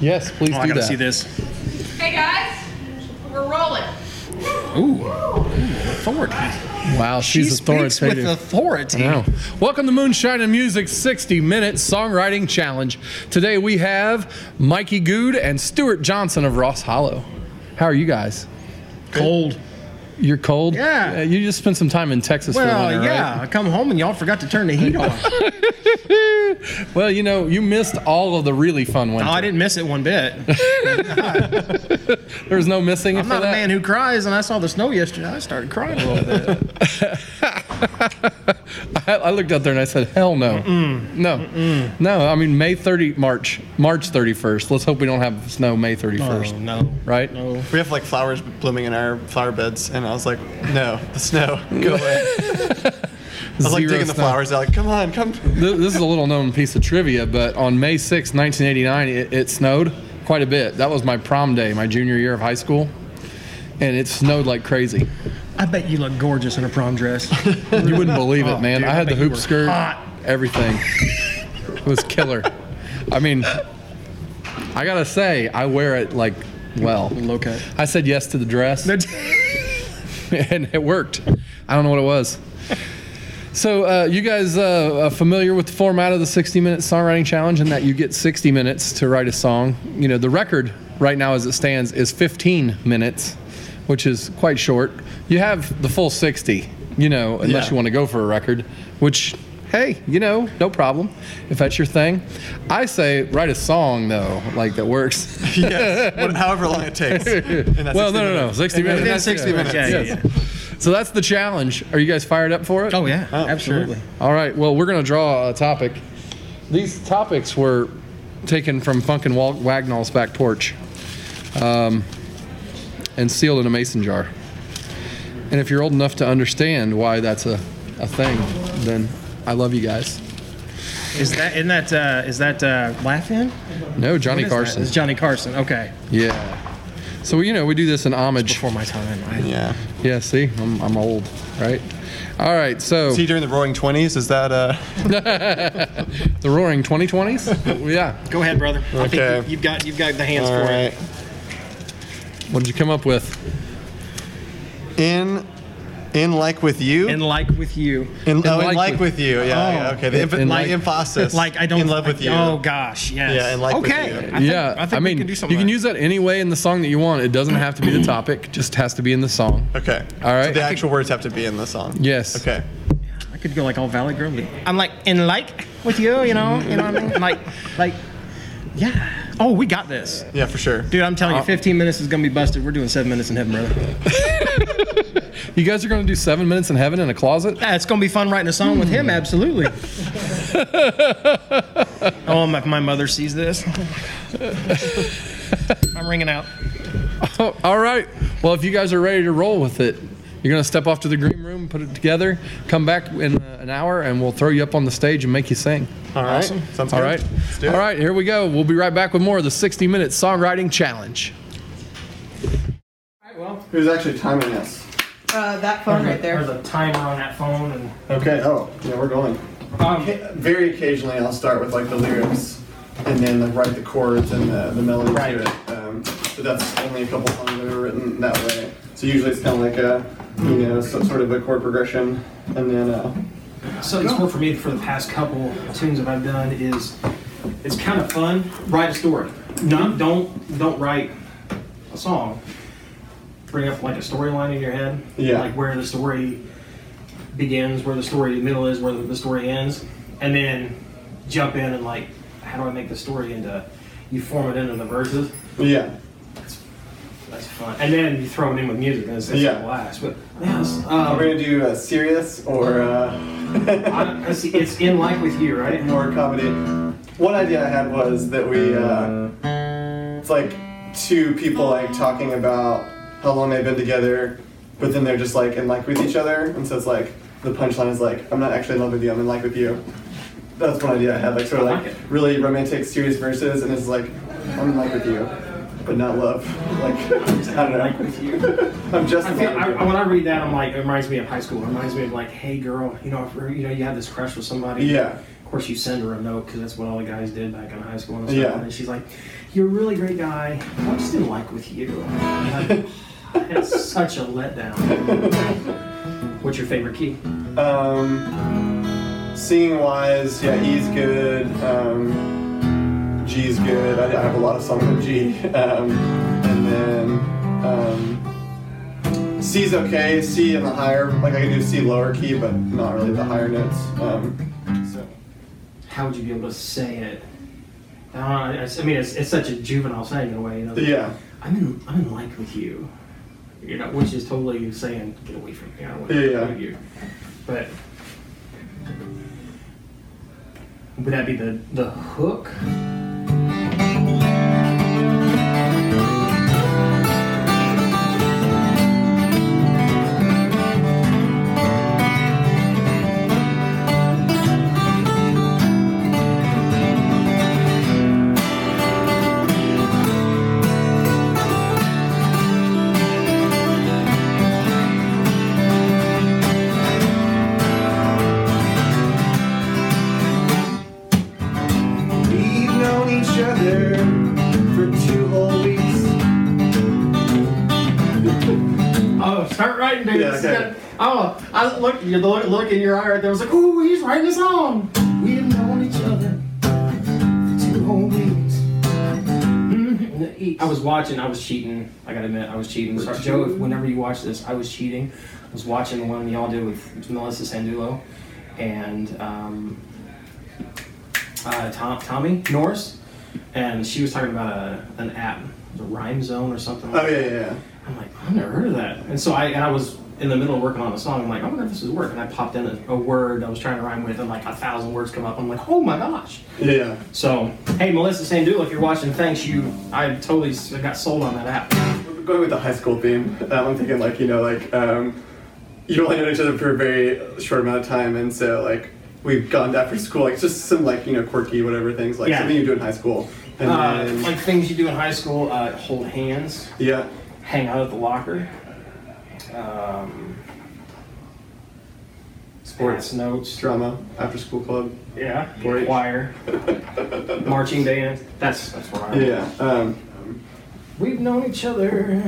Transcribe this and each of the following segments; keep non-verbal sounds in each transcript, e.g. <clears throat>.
Yes, please Oh, do I gotta that. see this. Hey guys, we're rolling. Ooh, authority. Wow, she's she speaks authoritative. with authority. I know. Welcome to Moonshine and Music 60 Minute Songwriting Challenge. Today we have Mikey Good and Stuart Johnson of Ross Hollow. How are you guys? Cold. You're cold? Yeah. Uh, You just spent some time in Texas for Well, winter, yeah. right? I come home and y'all forgot to turn the heat on. <laughs> Well, you know, you missed all of the really fun winter. oh, I didn't miss it one bit. <laughs> There was no missing I'm for not a man who cries, and I saw the snow yesterday. I started crying a little bit. <laughs> <laughs> I, I looked out there and I said, "Hell no, no, no." I mean, May 30, March, March 31st. Let's hope we don't have snow May 31st. Oh, no. Right? No. We have like flowers blooming in our flower beds, and I was like, no, the snow, go away. <laughs> I was like Zero digging the flowers out, like, come on, come. Th- This is a little known piece of trivia, but on May 6, 1989, it, it snowed quite a bit. That was my prom day, my junior year of high school, and it snowed like crazy. I bet you look gorgeous in a prom dress. <laughs> You wouldn't believe it, Oh, man. dude, I I had the hoop skirt, hot. everything. It was killer. I mean, I gotta say, I wear it like well. Low cut. I said yes to the dress, <laughs> <laughs> and it worked. I don't know what it was. So, uh, you guys uh, are familiar with the format of the 60 minute songwriting challenge and that you get 60 minutes to write a song? You know, the record right now as it stands is 15 minutes, which is quite short. You have the full 60, you know, unless Yeah. you want to go for a record, which, hey, you know, no problem if that's your thing. I say write a song, though, like that works. <laughs> Yes, what- however long it takes. <laughs> Well, no, no, no, 60 minutes. Within 60 minutes. Yeah, yeah, Yes. So that's the challenge. Are you guys fired up for it? Oh, yeah. Oh, absolutely. All right. Well, we're going to draw a topic. These topics were taken from Funkin' Wal- Wagnall's back porch um, and sealed in a mason jar. And if you're old enough to understand why that's a, a thing, then I love you guys. Is that isn't that uh, is that uh, Laughing? No, Johnny What is that? Carson. It's Johnny Carson. Okay. Yeah. So, you know, we do this in homage. Before my time. I, Yeah. Yeah, see, I'm, I'm old, right? All right. So, See, during the Roaring Twenties, is that uh? <laughs> the Roaring 2020s? <laughs> yeah. Go ahead, brother. I Okay. think you, you've got you've got the hands All for right. it. What did you come up with? In, in like with you. In like with you. in, oh, like in like with- with, you. Yeah. Oh. yeah, Oh. okay. The, In- in like, like- emphasis. <laughs> Like I don't in love with you. Oh gosh, yes. Yeah, and like with okay. you. I think, yeah, I think mean, we can do something. you can like use that any way in the song that you want. It doesn't have to be the <clears throat> topic; just has to be in the song. Okay. All right. So the I actual words have to be in the song. Yes. Okay. I could go like all Valley Girl. I'm like in like with you, you know, you know what I mean? <laughs> Like, like, yeah. Oh, we got this, Yeah, for sure. dude. I'm telling you, uh, 15 minutes is gonna be busted. We're doing seven minutes in heaven, brother. <laughs> You guys are going to do seven minutes in heaven in a closet. Yeah, it's gonna be fun writing a song with him. Absolutely. <laughs> oh, my, my mother sees this. <laughs> I'm ringing out. Oh, all right. Well, if you guys are ready to roll with it, you're going to step off to the green room, put it together, come back in uh, an hour, and we'll throw you up on the stage and make you sing. All right. Awesome. Sounds All good. right. Let's do it. All right. Here we go. We'll be right back with more of the 60 minute songwriting challenge. All right, well. Who's actually timing us? Uh, that phone right There's there. There's a timer on that phone, and Okay. Oh, yeah, we're going. um, Very occasionally, I'll start with like the lyrics, and then like, write the chords and the, the melody Right. to it. Um, but that's only a couple songs that are written that way. So usually it's kind of like a, you know, some sort of a chord progression, and then uh, Something's worked for me for the past couple tunes that I've done is it's kind of fun. Write a story. Don't don't don't write a song. Bring up like a storyline in your head. Yeah. Like where the story begins, where the story middle is, where the, the story ends, and then jump in and like how do I make the story into? You form it into the verses. yeah. Fun. And then you throw it in with music, and it's, it's Yeah. a blast. But yes, Are um, we gonna do uh, serious or uh, I, I see, it's in like with you, right? more comedy? One idea I had was that we, uh, it's like two people like talking about how long they've been together, but then they're just like in like with each other, and so it's like the punchline is like, I'm not actually in love with you, I'm in like with you. That's one idea I had, like sort of like like really romantic, serious verses, and it's like, I'm in like with you, but not love. <laughs> Like, <laughs> I don't know. Like with you. I'm just I feel, I, when I read that, I'm like, it reminds me of high school. It reminds me of like, hey girl, you know, if, you know, you have this crush with somebody. Yeah. Of course, you send her a note because that's what all the guys did back in high school and stuff. Yeah. And she's like, "You're a really great guy. I'm just didn't like with you." Like, <laughs> It's such a letdown. What's your favorite key? Um, singing wise, yeah, he's good. Um, G's good. I, I have a lot of songs in G. Um, and then um, C's okay. C in the higher, like I can do C lower key, but not really the higher notes. Um, so How would you be able to say it? I, don't know, I mean, it's, it's such a juvenile saying in a way. You know, yeah, I'm in, I'm in like with you. You know, which is totally saying, get away from me. I don't yeah. with you. But would that be the the hook? This is okay. good. Oh, I look, you look, look in your eye right there. I was like, ooh, he's writing a song. We've known each other for two whole weeks. Mhm. I was watching. I was cheating. I gotta admit, I was cheating. Sorry, Joe, if, whenever you watch this, I was cheating. I was watching the one y'all did with Melissa Sandulo and um, uh, Tom, Tommy Norris, and she was talking about a, an app, the Rhyme Zone or something. like Oh yeah, yeah, yeah. I'm like, I've never heard of that. And so I and I was in the middle of working on the song. I'm like, I wonder if this is work. And I popped in a, a word I was trying to rhyme with, and like a thousand words come up. I'm like, oh my gosh. Yeah. So hey, Melissa Sandula, if you're watching, thanks. You, I totally got sold on that app. Going with the high school theme, um, I'm thinking like you know like um, you only know each other for a very short amount of time, and so like we've gone after school, like just some like you know quirky whatever things like Yeah. something you do in high school, and Uh, then like things you do in high school: uh, hold hands, yeah, hang out at the locker, um, sports, notes. drama, after school club, Yeah, 4-H. choir, marching band. That's that's where I'm. yeah. Um, We've known each other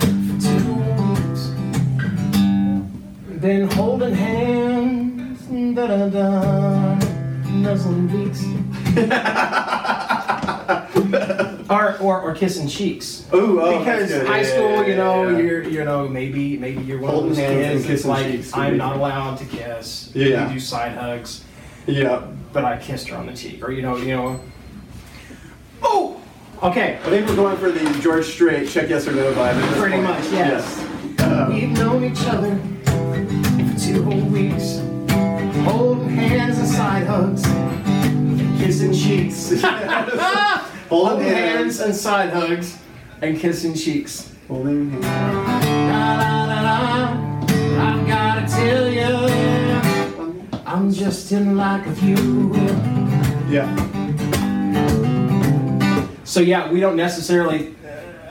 for two weeks. Been holding hands, da da da, nuzzling beaks. <laughs> or, or or kissing cheeks. ooh, oh, because that's good. high school, yeah, you know, yeah, yeah. you're you know maybe maybe you're one Holding of those hands kids. It's kissing like cheeks. I'm not allowed to kiss. Yeah. You do side hugs, yeah. but I kissed her on the cheek, or you know, you know. Oh, okay. I think we're going for the George Strait check yes or no vibe. at this Pretty point. much, yes. Um, We've known each other for two whole weeks, holding hands and side hugs, kissing cheeks. <laughs> <laughs> <laughs> holding hands and side hugs, and kissing cheeks. Holding hands. I've gotta tell you, I'm just in like with you. Yeah. So yeah, we don't necessarily.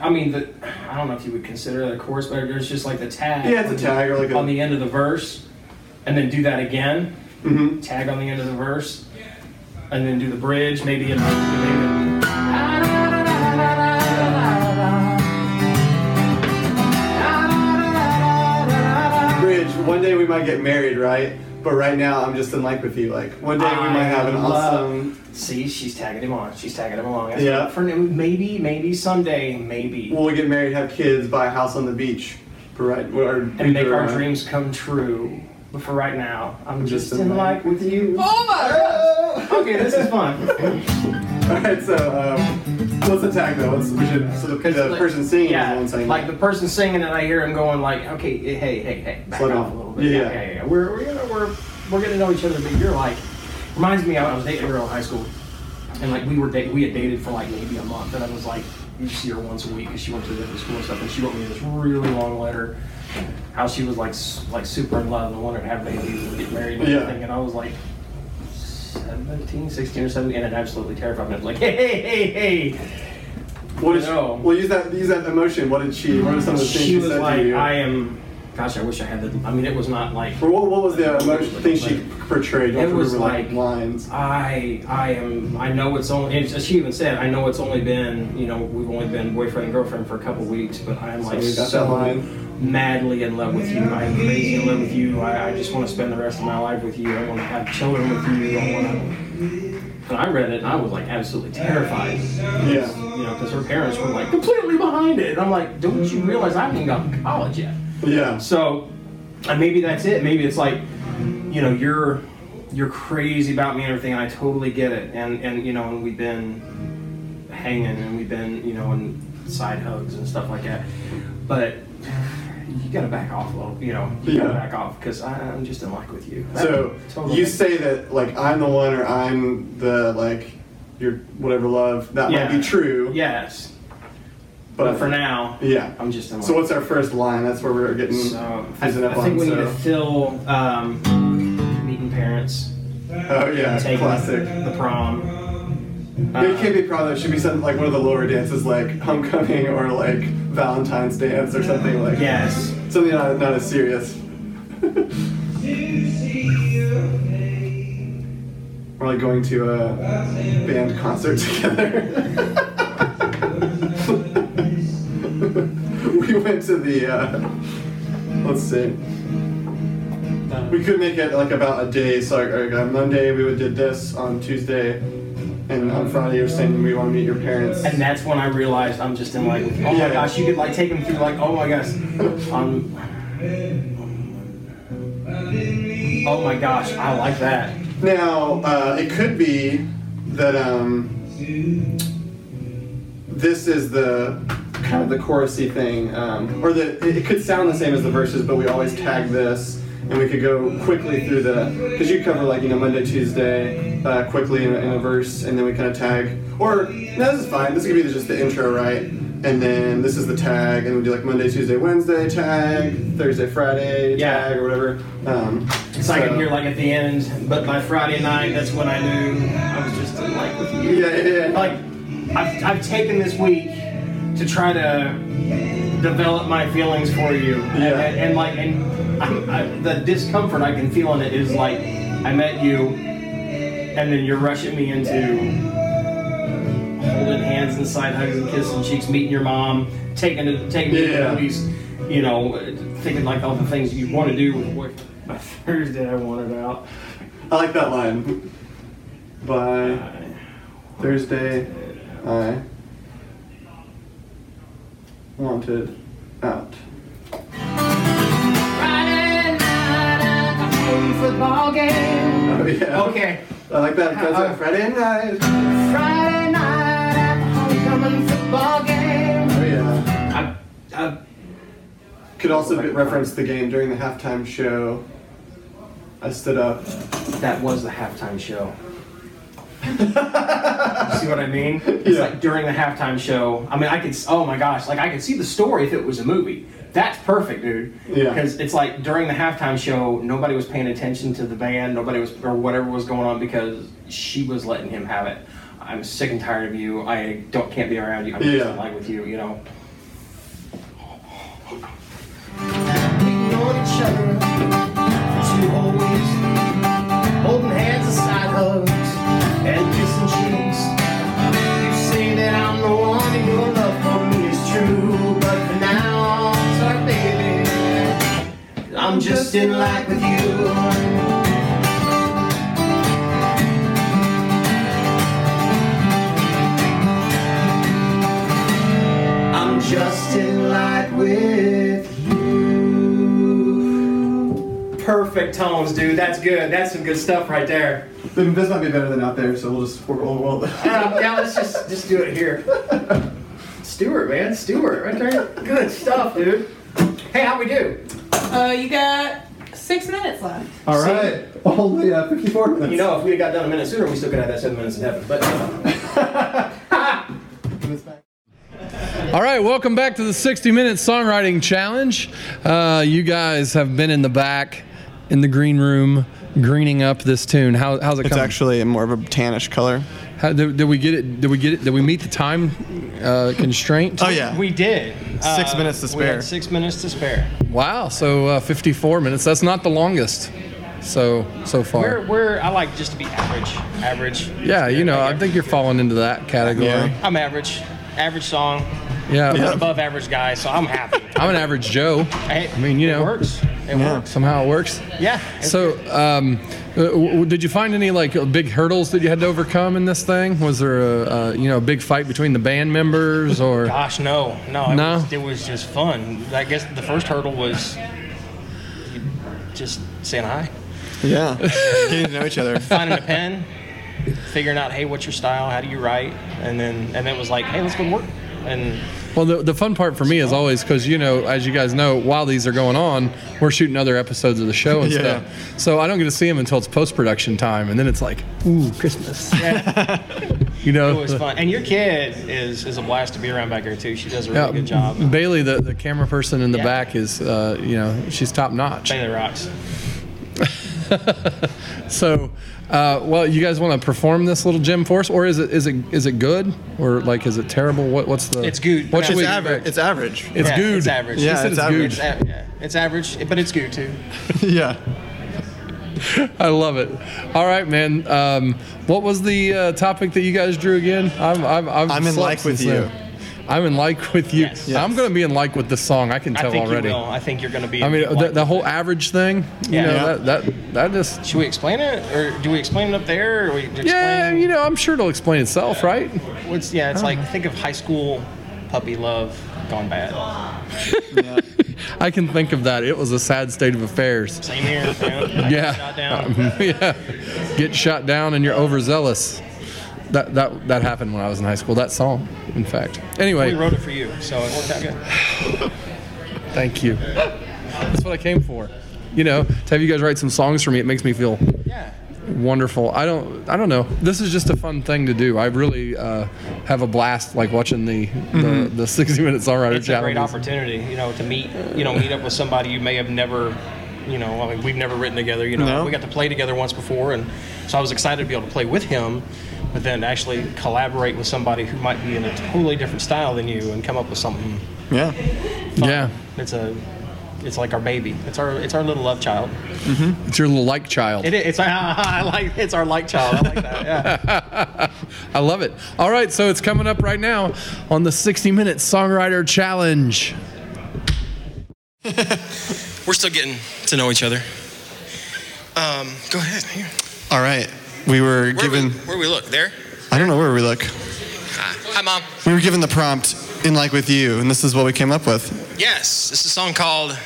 I mean, the, I don't know if you would consider that a chorus, but there's just like the tag. Yeah, it's a tag or like a- on the end of the verse, and then do that again. Mm-hmm. Tag on the end of the verse, and then do the bridge. Maybe another. Maybe, we might get married, right? But right now I'm just in like with you. Like one day we might have an I love- awesome. See, she's tagging him on. She's tagging him along. That's Yeah. For maybe, maybe someday, maybe, We'll get married, have kids, buy a house on the beach. For right. Our, and make our dreams come true. But for right now, I'm just, Just in in like with you. Oh my god! Okay, this is fun. <laughs> All right. So um, The tag though? What's, we should, so the, the like- person singing yeah, is the one saying like the person singing, and I hear him going like, "Okay, hey, hey, hey, back Slow off down. a little bit." Yeah, Yeah, yeah. yeah, yeah. We're we're gonna we're we're getting to know each other, but you're like, reminds me. I was dating a girl in high school, and like we were date, we had dated for like maybe a month, and I was like, you see her once a week because she went to a different school and stuff, and she wrote me this really long letter. How she was like like super in love and wanted to have babies and get married and Yeah. everything, and I was like. 17, 16 or 17, and it absolutely terrified me. I was like, <laughs> hey, hey, hey, hey. What did No. well, use that use that emotion. What did she? What are some of the things she she, was said like, to you? I am. Gosh, I wish I had the. I mean, it was not like. or what, what was the emotion thing she portrayed? It was like- lines. I I am. I know it's only. And she even said, I know it's only been. You know, we've only been boyfriend and girlfriend for a couple weeks, but I am like that so line. Madly in love with you. I am crazy in love with you. I, I just want to spend the rest of my life with you. I want to have children with you. I want to. And I read it, and I was like absolutely terrified. Yeah. You know, because her parents were like completely behind it, and I'm like, don't you realize I haven't even gotten to college yet? Yeah. So, and maybe that's it. Maybe it's like, you know, you're you're crazy about me and everything, and I totally get it. And and you know, and we've been hanging, and we've been, you know, in side hugs and stuff like that. But you gotta back off a little. You know, you gotta Yeah. back off because I'm just in like with you. So Totally. you say that like I'm the one or I'm the like your whatever love that Yeah. might be true. yes, But, but for now, yeah. I'm just in. So what's our first line? That's where we're getting So I, I think on. we need to fill um, meeting parents, oh yeah, classic. the prom. it can't be prom. It should be something like one of the lower dances, like homecoming or like Valentine's dance or something like. That. Yes. Something not not as serious. We're like going to a band concert together. <laughs> we went to the. Uh, let's see. We could make it like about a day. So like, like, on Monday we would did this. On Tuesday, and on Friday you're saying we want to meet your parents. And that's when I realized I'm just in like, oh my gosh, you could like take them through like, oh my gosh, um, oh my gosh, I like that. Now, uh, it could be that um, this is the kind of the chorusy thing, um, or the it could sound the same as the verses, but we always tag this, and we could go quickly through the because you cover like you know Monday, Tuesday, uh, quickly in a, in a verse, and then we kind of tag. Or no, this is fine. This could be just the intro, right? And then this is the tag, and we do like Monday, Tuesday, Wednesday tag, Thursday, Friday Yeah. tag, or whatever. Um, So I can hear like at the end, but by Friday night, that's when I knew I was just in like with you. Yeah, yeah, yeah. Like, I've, I've taken this week to try to develop my feelings for you, and, Yeah. and, and, like, and I, I, the discomfort I can feel in it is like I met you, and then you're rushing me into holding hands and side hugs and kissing cheeks, meeting your mom, taking it, taking me to movies, you know, thinking like all the things you want to do with boy. By Thursday, I wanted out. I like that line. By Thursday, I wanted out. Home football game. Oh yeah. Okay. I like that. That's Uh. Friday night. Friday night at the homecoming football game. Oh yeah. I, I, Could also reference the game during the halftime show. I stood up. that was the halftime show. You see what I mean? It's Yeah. like during the halftime show. I mean, I could. s- Oh my gosh! Like I could see the story if it was a movie. That's perfect, dude. Yeah. Because it's like during the halftime show, nobody was paying attention to the band. Nobody was, or whatever was going on, because she was letting him have it. I'm sick and tired of you. I don't can't be around you. I'm just Yeah. in like with you. You know. And kissing cheeks. You say that I'm the one and your love for me is true. But for now, sorry, baby. I'm just in like with you. I'm just in like with you. Perfect tones, dude. That's good. That's some good stuff right there. Then This might be better than out there, so we'll just we'll, we'll, we'll Um, yeah, let's just just do it here. Stewart, man, Stewart, right there. Good stuff, dude. Hey, how we do? Uh, you got six minutes left. All right. Only uh, 54 minutes. You know, if we had got done a minute sooner, we still could have that seven minutes in heaven. But uh, <laughs> All right, welcome back to the 60 Minute Songwriting Challenge. Uh, you guys have been in the back, in the green room, greening up this tune. How, how's it It's coming? actually more of a tannish color. How, did, did we get it? Did we get it? Did we meet the time uh, constraint? Oh yeah. we did. Six minutes to We had spare. six minutes to spare. Wow. So uh, 54 minutes. That's not the longest. So so far. We're, we're I like just to be average. Average. yeah, you know, I think you're falling into that category. Yeah. I'm average. Average song. Yeah. Yeah. Above average guy, so I'm happy. I'm an average Joe. Hey, I mean, you it know. works. It Yeah. works. Somehow it works. Yeah. So, um, uh, w- w- did you find any like big hurdles that you had to overcome in this thing? Was there a, uh you know a big fight between the band members or? Gosh, no, no. It, No? Was, it was just fun. I guess the first hurdle was just saying hi, Yeah. <laughs> Getting to know each other. finding a pen, figuring out, hey, what's your style? How do you write? And then and then it was like, hey, let's go to work. And Well, the, the fun part for me is always because you know, as you guys know, while these are going on, we're shooting other episodes of the show and Yeah. stuff. So I don't get to see them until it's post production time, and then it's like, ooh, Christmas. <laughs> you know. it was fun. And your kid is is a blast to be around back here too. She does a really Yeah, good job. Bailey, the, the camera person in the Yeah. back, is uh, you know she's top notch. Bailey rocks. <laughs> So, uh, well, you guys want to perform this little gym for us, or is it is it is it good, or like is it terrible? What what's the? It's good. What should It's we average. It's average. It's Yeah, good. It's average. Yeah, He said it's good. average. It's, a- yeah, it's average, but it's good too. <laughs> yeah. <laughs> I love it. All right, man. Um, what was the uh, topic that you guys drew again? I'm I'm I'm, I'm in slept like with you. then. I'm in like with you. Yes. I'm going to be in like with this song. I can tell I tell think already. you will. I think you're going to be. I mean, the, like- the whole average thing. You Yeah. know, Yeah. that that that just. Should we explain it, or do we explain it up there? Or we explain, Yeah, you know, I'm sure it'll explain itself, right? What's, yeah, it's uh-huh. like think of high school puppy love gone bad. <laughs> I can think of that. It was a sad state of affairs. Same here. <laughs> Yeah. got shot down. <laughs> yeah. Get shot down and you're overzealous. That that that happened when I was in high school. That song, in fact. Anyway, We wrote it for you, so it worked out good. <sighs> thank you. That's what I came for. You know, to have you guys write some songs for me, it makes me feel Yeah. wonderful. I don't I don't know. This is just a fun thing to do. I really uh, have a blast like watching the the, the 60 minute songwriter It's a great opportunity, you know, to meet, you know, meet up with somebody you may have never, you know, I mean, we've never written together. You know, No. we got to play together once before, and so I was excited to be able to play with him, but then actually collaborate with somebody who might be in a totally different style than you and come up with something. Yeah. Fun. Yeah. It's a, it's like our baby. It's our, it's our little love child. It's your little like child. It is. It's, <laughs> I like. It's our like child. I like that. Yeah. <laughs> I love it. All right, so it's coming up right now on the 60 minute songwriter challenge. <laughs> We're still getting to know each other. Um, go ahead. Here. All right. We were Where given. we, where we look? There. I don't know where we look. Hi. Hi, mom. We were given the prompt in like with you, and this is what we came up with. Yes, this is a song called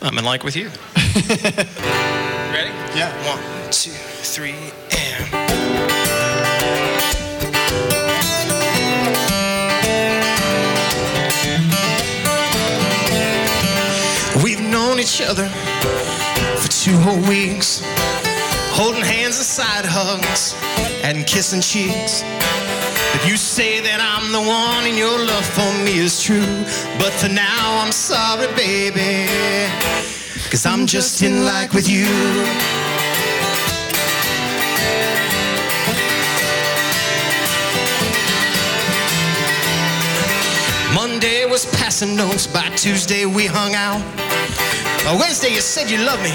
I'm in Like with You. <laughs> Ready? Yeah. One, two, three, and. We've known each other for two whole weeks, holding hands and side hugs and kissing cheeks. But you say that I'm the one and your love for me is true. But for now, I'm sorry, baby. Cause I'm just in like with you. Monday was passing notes. By Tuesday, we hung out. By Wednesday, you said you loved me.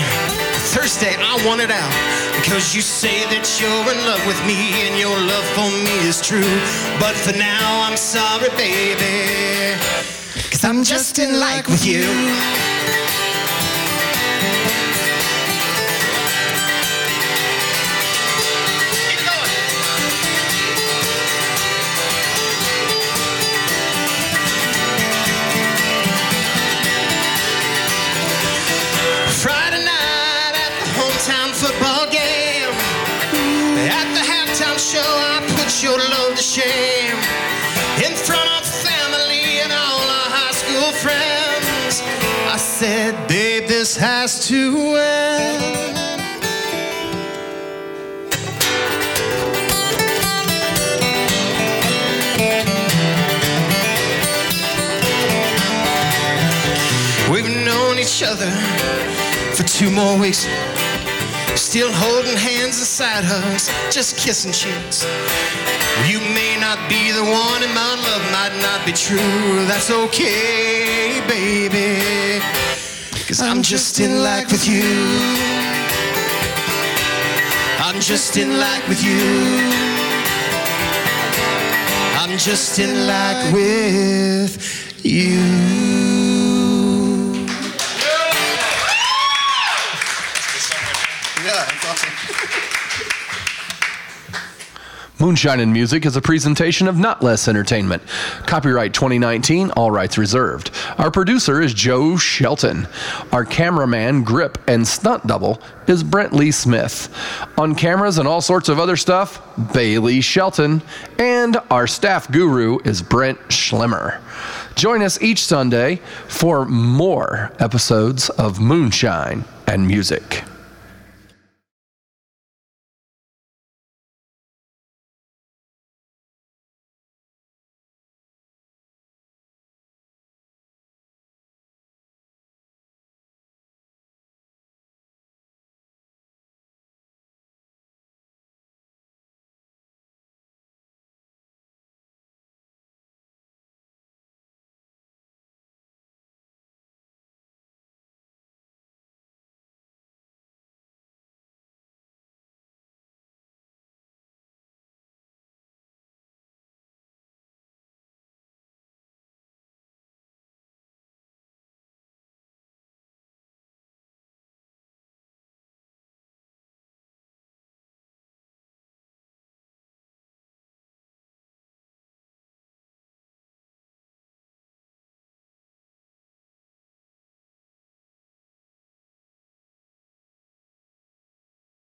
Thursday, I wanted out. Because you say that you're in love with me and your love for me is true. But for now, I'm sorry, baby. Cause I'm just in like with you. This has to end. We've known each other for two more weeks. Still holding hands and side hugs, just kissing cheeks. You may not be the one, and my love might not be true. That's okay, baby. Cause I'm just in like with you. I'm just in like with you. I'm just in like with you. Moonshine and Music is a presentation of Not Less Entertainment. Copyright 2019, all rights reserved. Our producer is Joe Shelton. Our cameraman, grip, and stunt double is Brent Lee Smith. On cameras and all sorts of other stuff, Bailey Shelton. And our staff guru is Brent Schlimmer. Join us each Sunday for more episodes of Moonshine and Music.